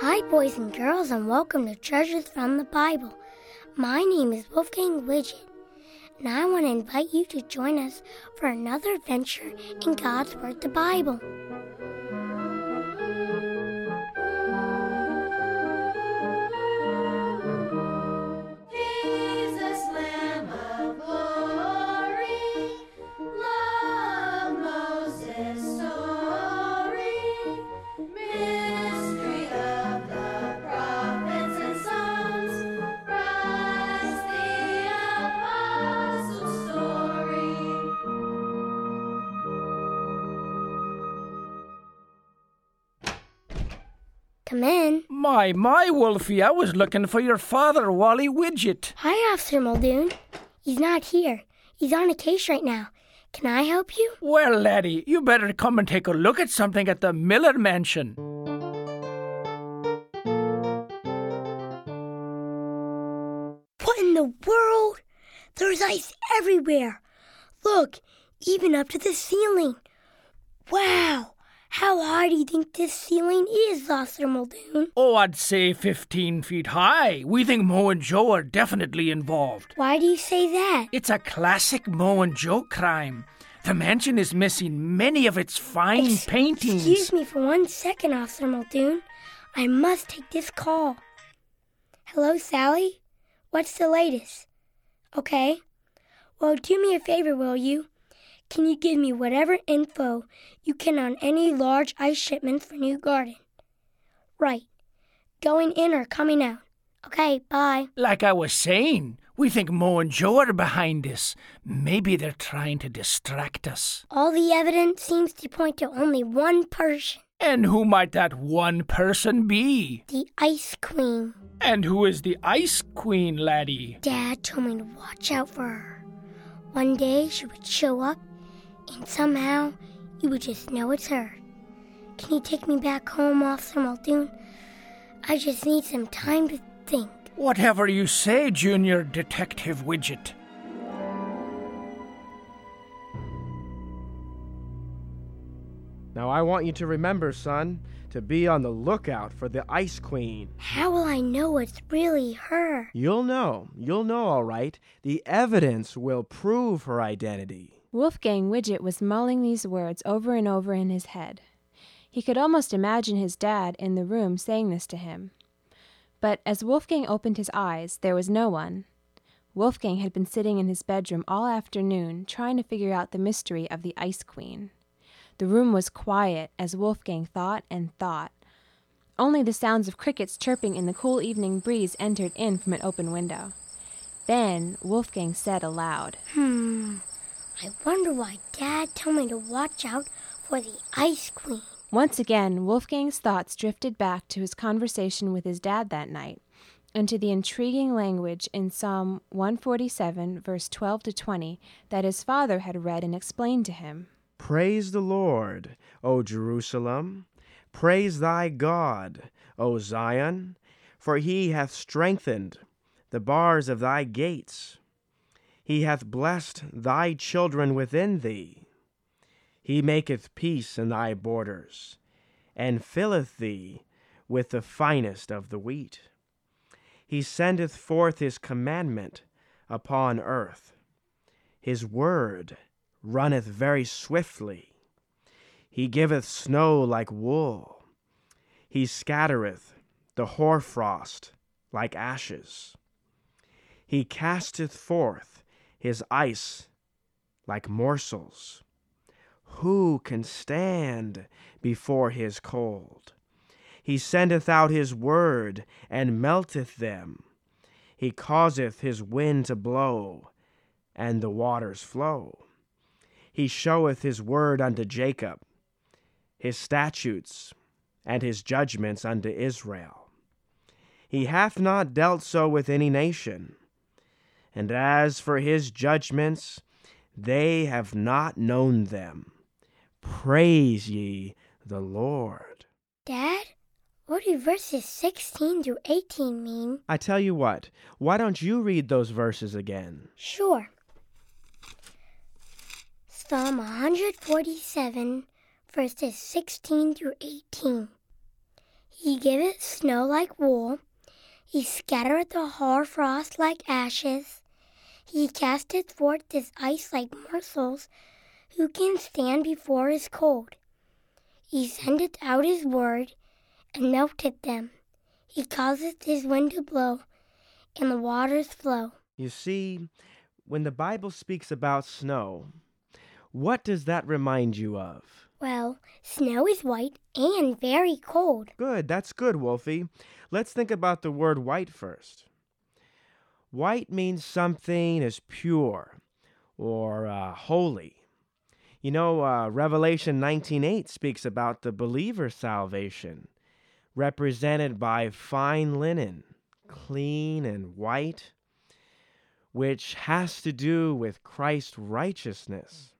Hi, boys and girls, and welcome to Treasures from the Bible. My name is Wolfgang Widget, and I want to invite you to join us for another adventure in God's Word, the Bible. Come in. My, my, Wolfie, I was looking for your father, Wally Widget. Hi, Officer Muldoon. He's not here. He's on a case right now. Can I help you? Well, laddie, you better come and take a look at something at the Miller Mansion. What in the world? There's ice everywhere. Look, even up to the ceiling. Wow! How high do you think this ceiling is, Officer Muldoon? Oh, I'd say 15 feet high. We think Mo and Joe are definitely involved. Why do you say that? It's a classic Mo and Joe crime. The mansion is missing many of its fine Ex- paintings. Excuse me for one second, Officer Muldoon. I must take this call. Hello, Sally? What's the latest? Okay. Well, do me a favor, will you? Can you give me whatever info you can on any large ice shipments for New Garden? Right. Going in or coming out? Okay, bye. Like I was saying, we think Mo and Joe are behind this. Maybe they're trying to distract us. All the evidence seems to point to only one person And who might that one person be? the Ice Queen. And who is the Ice Queen, laddie? Dad told me to watch out for her. One day she would show up, and somehow you would just know it's her. Can you take me back home, Officer Muldoon? I just need some time to think. Whatever you say, Junior Detective Widget. Now I want you to remember, son, to be on the lookout for the Ice Queen. How will I know it's really her? You'll know. You'll know, all right. The evidence will prove her identity. Wolfgang Widget was mulling these words over and over in his head. He could almost imagine his dad in the room saying this to him. But as Wolfgang opened his eyes, there was no one. Wolfgang had been sitting in his bedroom all afternoon trying to figure out the mystery of the Ice Queen. The room was quiet as Wolfgang thought and thought. Only the sounds of crickets chirping in the cool evening breeze entered in from an open window. Then Wolfgang said aloud, Hmm. I wonder why Dad told me to watch out for the Ice Queen. Once again, Wolfgang's thoughts drifted back to his conversation with his dad that night, and to the intriguing language in Psalm 147, verse 12 to 20, that his father had read and explained to him. Praise the Lord, O Jerusalem. Praise thy God, O Zion, for he hath strengthened the bars of thy gates. He hath blessed thy children within thee. He maketh peace in thy borders, and filleth thee with the finest of the wheat. He sendeth forth his commandment upon earth. His word runneth very swiftly. He giveth snow like wool. He scattereth the hoarfrost like ashes. He casteth forth his ice like morsels. Who can stand before his cold? He sendeth out his word and melteth them. He causeth his wind to blow, and the waters flow. He showeth his word unto Jacob, his statutes and his judgments unto Israel. He hath not dealt so with any nation. And as for his judgments, they have not known them. Praise ye the Lord. Dad, what do verses 16 through 18 mean? I tell you what, why don't you read those verses again? Sure. Psalm 147, verses 16 through 18. He giveth snow like wool, he scattereth the hoar frost like ashes. He casteth forth his ice like morsels. Who can stand before his cold? He sendeth out his word, and melteth them. He causeth his wind to blow, and the waters flow. You see, when the Bible speaks about snow, what does that remind you of? Well, snow is white and very cold. Good, that's good, Wolfie. Let's think about the word white first. White means something is pure or uh, holy. You know, uh, Revelation 19:8 speaks about the believer's salvation, represented by fine linen, clean and white, which has to do with Christ's righteousness.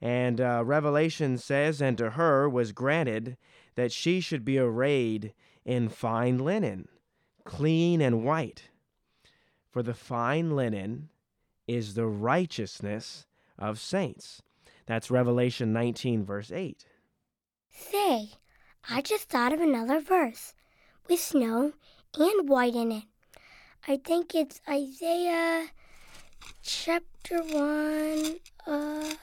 And uh, Revelation says, And to her was granted that she should be arrayed in fine linen, clean and white. For the fine linen is the righteousness of saints. That's Revelation 19, verse 8. Say, I just thought of another verse with snow and white in it. I think it's Isaiah chapter 1, uh,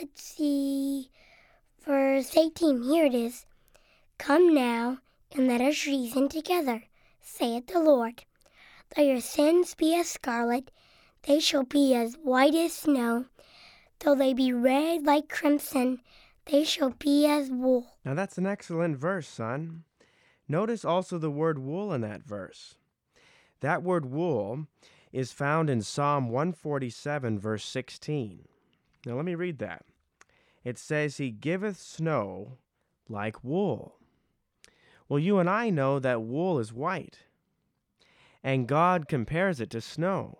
let's see, verse 18. Here it is. Come now and let us reason together, saith the Lord. Though your sins be as scarlet, they shall be as white as snow. Though they be red like crimson, they shall be as wool. Now that's an excellent verse, son. Notice also the word wool in that verse. That word wool is found in Psalm 147, verse 16. Now let me read that. It says, He giveth snow like wool. Well, you and I know that wool is white, and God compares it to snow.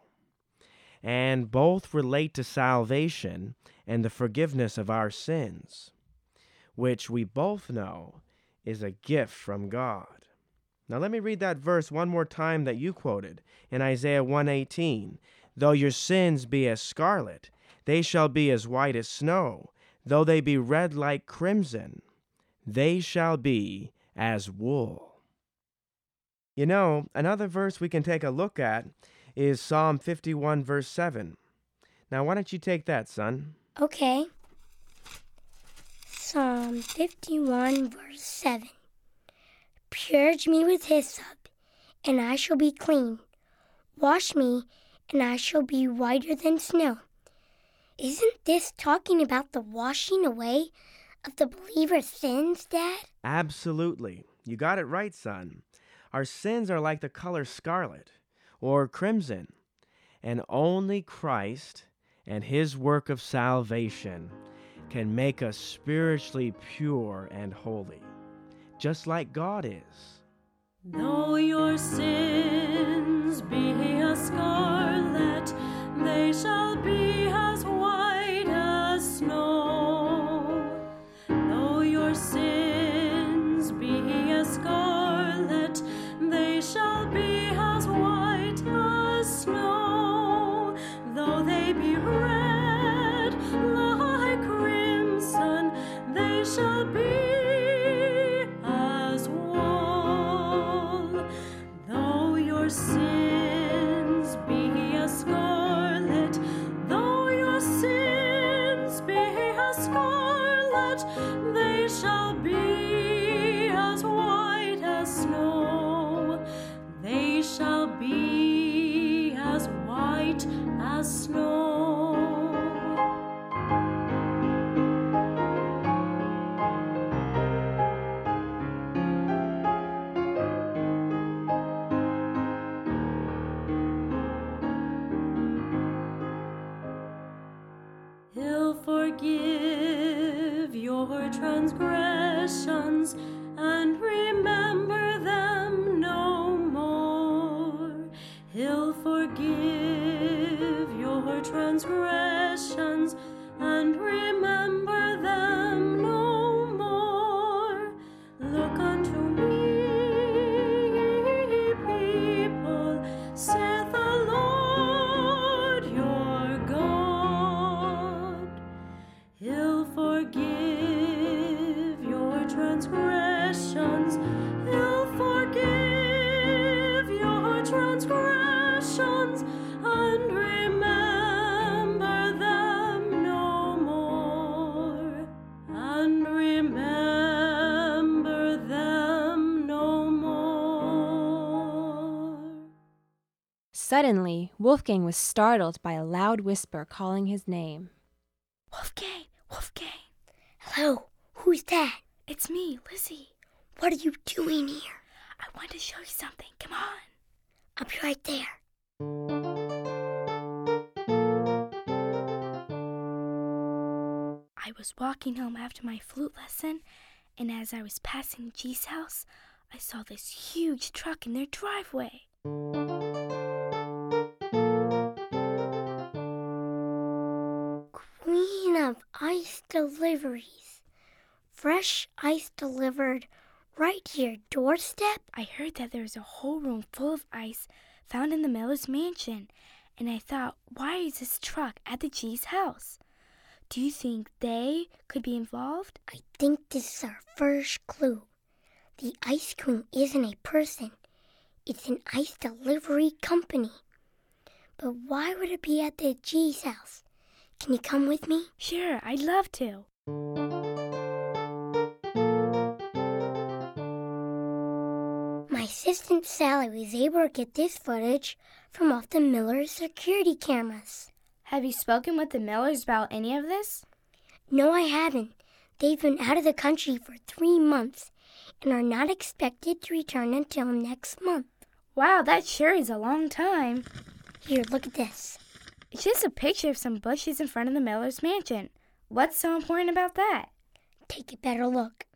And both relate to salvation and the forgiveness of our sins, which we both know is a gift from God. Now let me read that verse one more time that you quoted in Isaiah 118. Though your sins be as scarlet, they shall be as white as snow. Though they be red like crimson, they shall be as wool. You know, another verse we can take a look at is Psalm 51, verse 7. Now, why don't you take that, son? Okay. Psalm 51, verse 7. Purge me with hyssop, and I shall be clean. Wash me, and I shall be whiter than snow. Isn't this talking about the washing away of the believer's sins, Dad? Absolutely. You got it right, son. Our sins are like the color scarlet or crimson, and only Christ and his work of salvation can make us spiritually pure and holy, just like God is. Though your sins be as scarlet, they shall be Though forgive your transgressions and remember transgressions. He'll forgive your transgressions and remember them no more. And remember them no more. Suddenly, Wolfgang was startled by a loud whisper calling his name. Wolfgang, Wolfgang. Hello, who's that? It's me, Lizzie. What are you doing here? I want to show you something. Come on. I'll be right there. I was walking home after my flute lesson, and as I was passing G's house, I saw this huge truck in their driveway. Queen of Ice Deliveries. Fresh ice delivered right to your doorstep? I heard that there was a whole room full of ice found in the Miller's mansion, and I thought, why is this truck at the G's house? Do you think they could be involved? I think this is our first clue. The Ice Queen isn't a person, it's an ice delivery company. But why would it be at the G's house? Can you come with me? Sure, I'd love to. Assistant Sally was able to get this footage from off the Miller's security cameras. Have you spoken with the Millers about any of this? No, I haven't. They've been out of the country for three months and are not expected to return until next month. Wow, that sure is a long time. Here, look at this. It's just a picture of some bushes in front of the Miller's mansion. What's so important about that? Take a better look.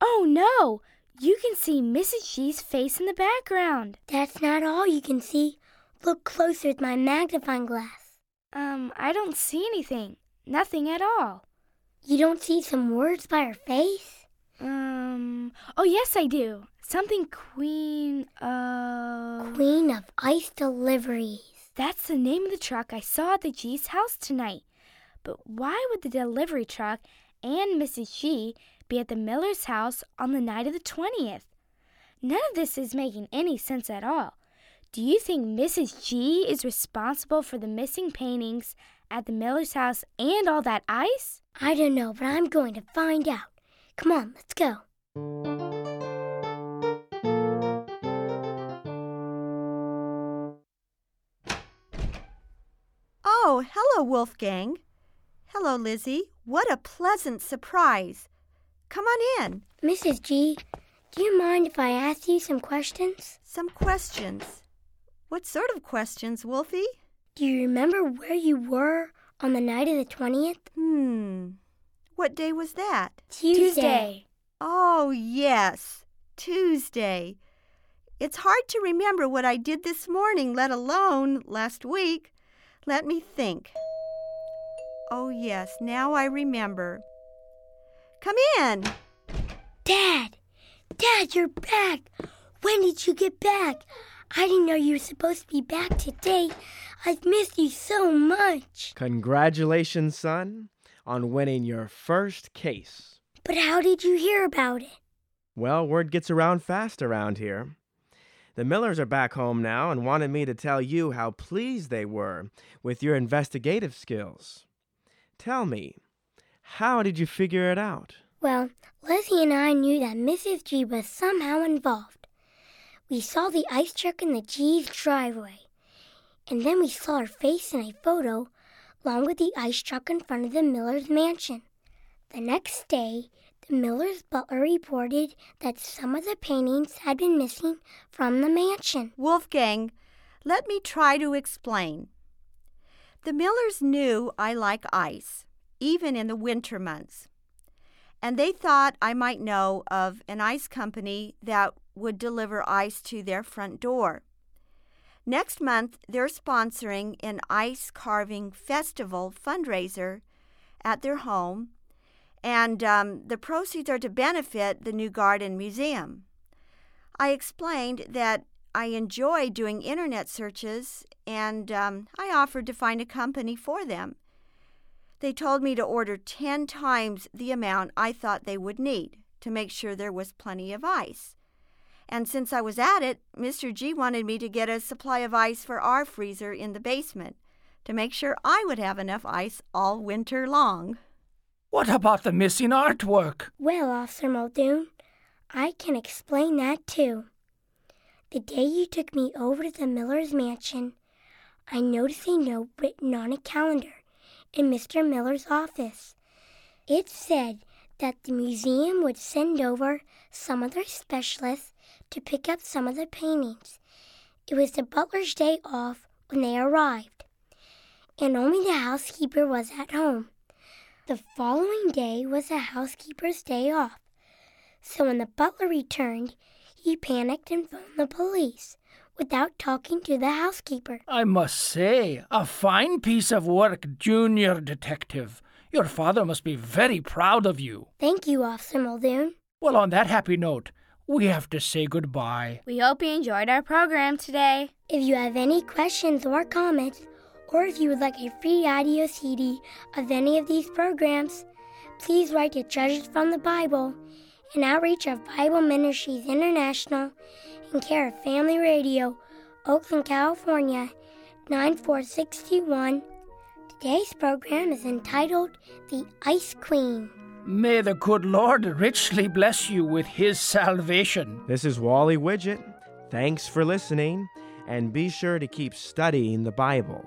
Oh no! You can see Mrs. G's face in the background. That's not all you can see. Look closer with my magnifying glass. Um, I don't see anything. Nothing at all. You don't see some words by her face? Um, oh yes, I do. Something Queen of. Queen of Ice Deliveries. That's the name of the truck I saw at the G's house tonight. But why would the delivery truck and Mrs. G be at the Miller's house on the night of the 20th? None of this is making any sense at all. Do you think Mrs. G is responsible for the missing paintings at the Miller's house and all that ice? I don't know, but I'm going to find out. Come on, let's go. Oh, hello, Wolfgang. Hello, Lizzie. What a pleasant surprise. Come on in. Mrs. G, do you mind if I ask you some questions? Some questions. What sort of questions, Wolfie? Do you remember where you were on the night of the 20th? Hmm. What day was that? Tuesday. Oh, yes. Tuesday. It's hard to remember what I did this morning, let alone last week. Let me think. Oh, yes, now I remember. Come in. Dad! Dad, you're back! When did you get back? I didn't know you were supposed to be back today. I've missed you so much. Congratulations, son, on winning your first case. But how did you hear about it? Well, word gets around fast around here. The Millers are back home now and wanted me to tell you how pleased they were with your investigative skills. Tell me, how did you figure it out? Well, Lizzie and I knew that Mrs. G was somehow involved. We saw the ice truck in the G's driveway, and then we saw her face in a photo along with the ice truck in front of the Miller's mansion. The next day, the Miller's butler reported that some of the paintings had been missing from the mansion. Wolfgang, let me try to explain. The Millers knew I like ice, even in the winter months. And they thought I might know of an ice company that would deliver ice to their front door. Next month, they're sponsoring an ice carving festival fundraiser at their home, and um, the proceeds are to benefit the New Garden Museum. I explained that I enjoy doing internet searches, and um, I offered to find a company for them. They told me to order 10 times the amount I thought they would need to make sure there was plenty of ice. And since I was at it, Mr. G wanted me to get a supply of ice for our freezer in the basement to make sure I would have enough ice all winter long. What about the missing artwork? Well, Officer Muldoon, I can explain that too. The day you took me over to the Miller's mansion, I noticed a note written on a calendar in Mr. Miller's office. It said that the museum would send over some of their specialists to pick up some of the paintings. It was the butler's day off when they arrived, and only the housekeeper was at home. The following day was the housekeeper's day off. So when the butler returned, he panicked and phoned the police without talking to the housekeeper. I must say, a fine piece of work, Junior Detective. Your father must be very proud of you. Thank you, Officer Muldoon. Well, on that happy note, we have to say goodbye. We hope you enjoyed our program today. If you have any questions or comments, or if you would like a free audio CD of any of these programs, please write to Treasures from the Bible, an outreach of Bible Ministries International, in care of Family Radio, Oakland, California, 94621. Today's program is entitled The Ice Queen. May the good Lord richly bless you with his salvation. This is Wally Widget. Thanks for listening, and be sure to keep studying the Bible.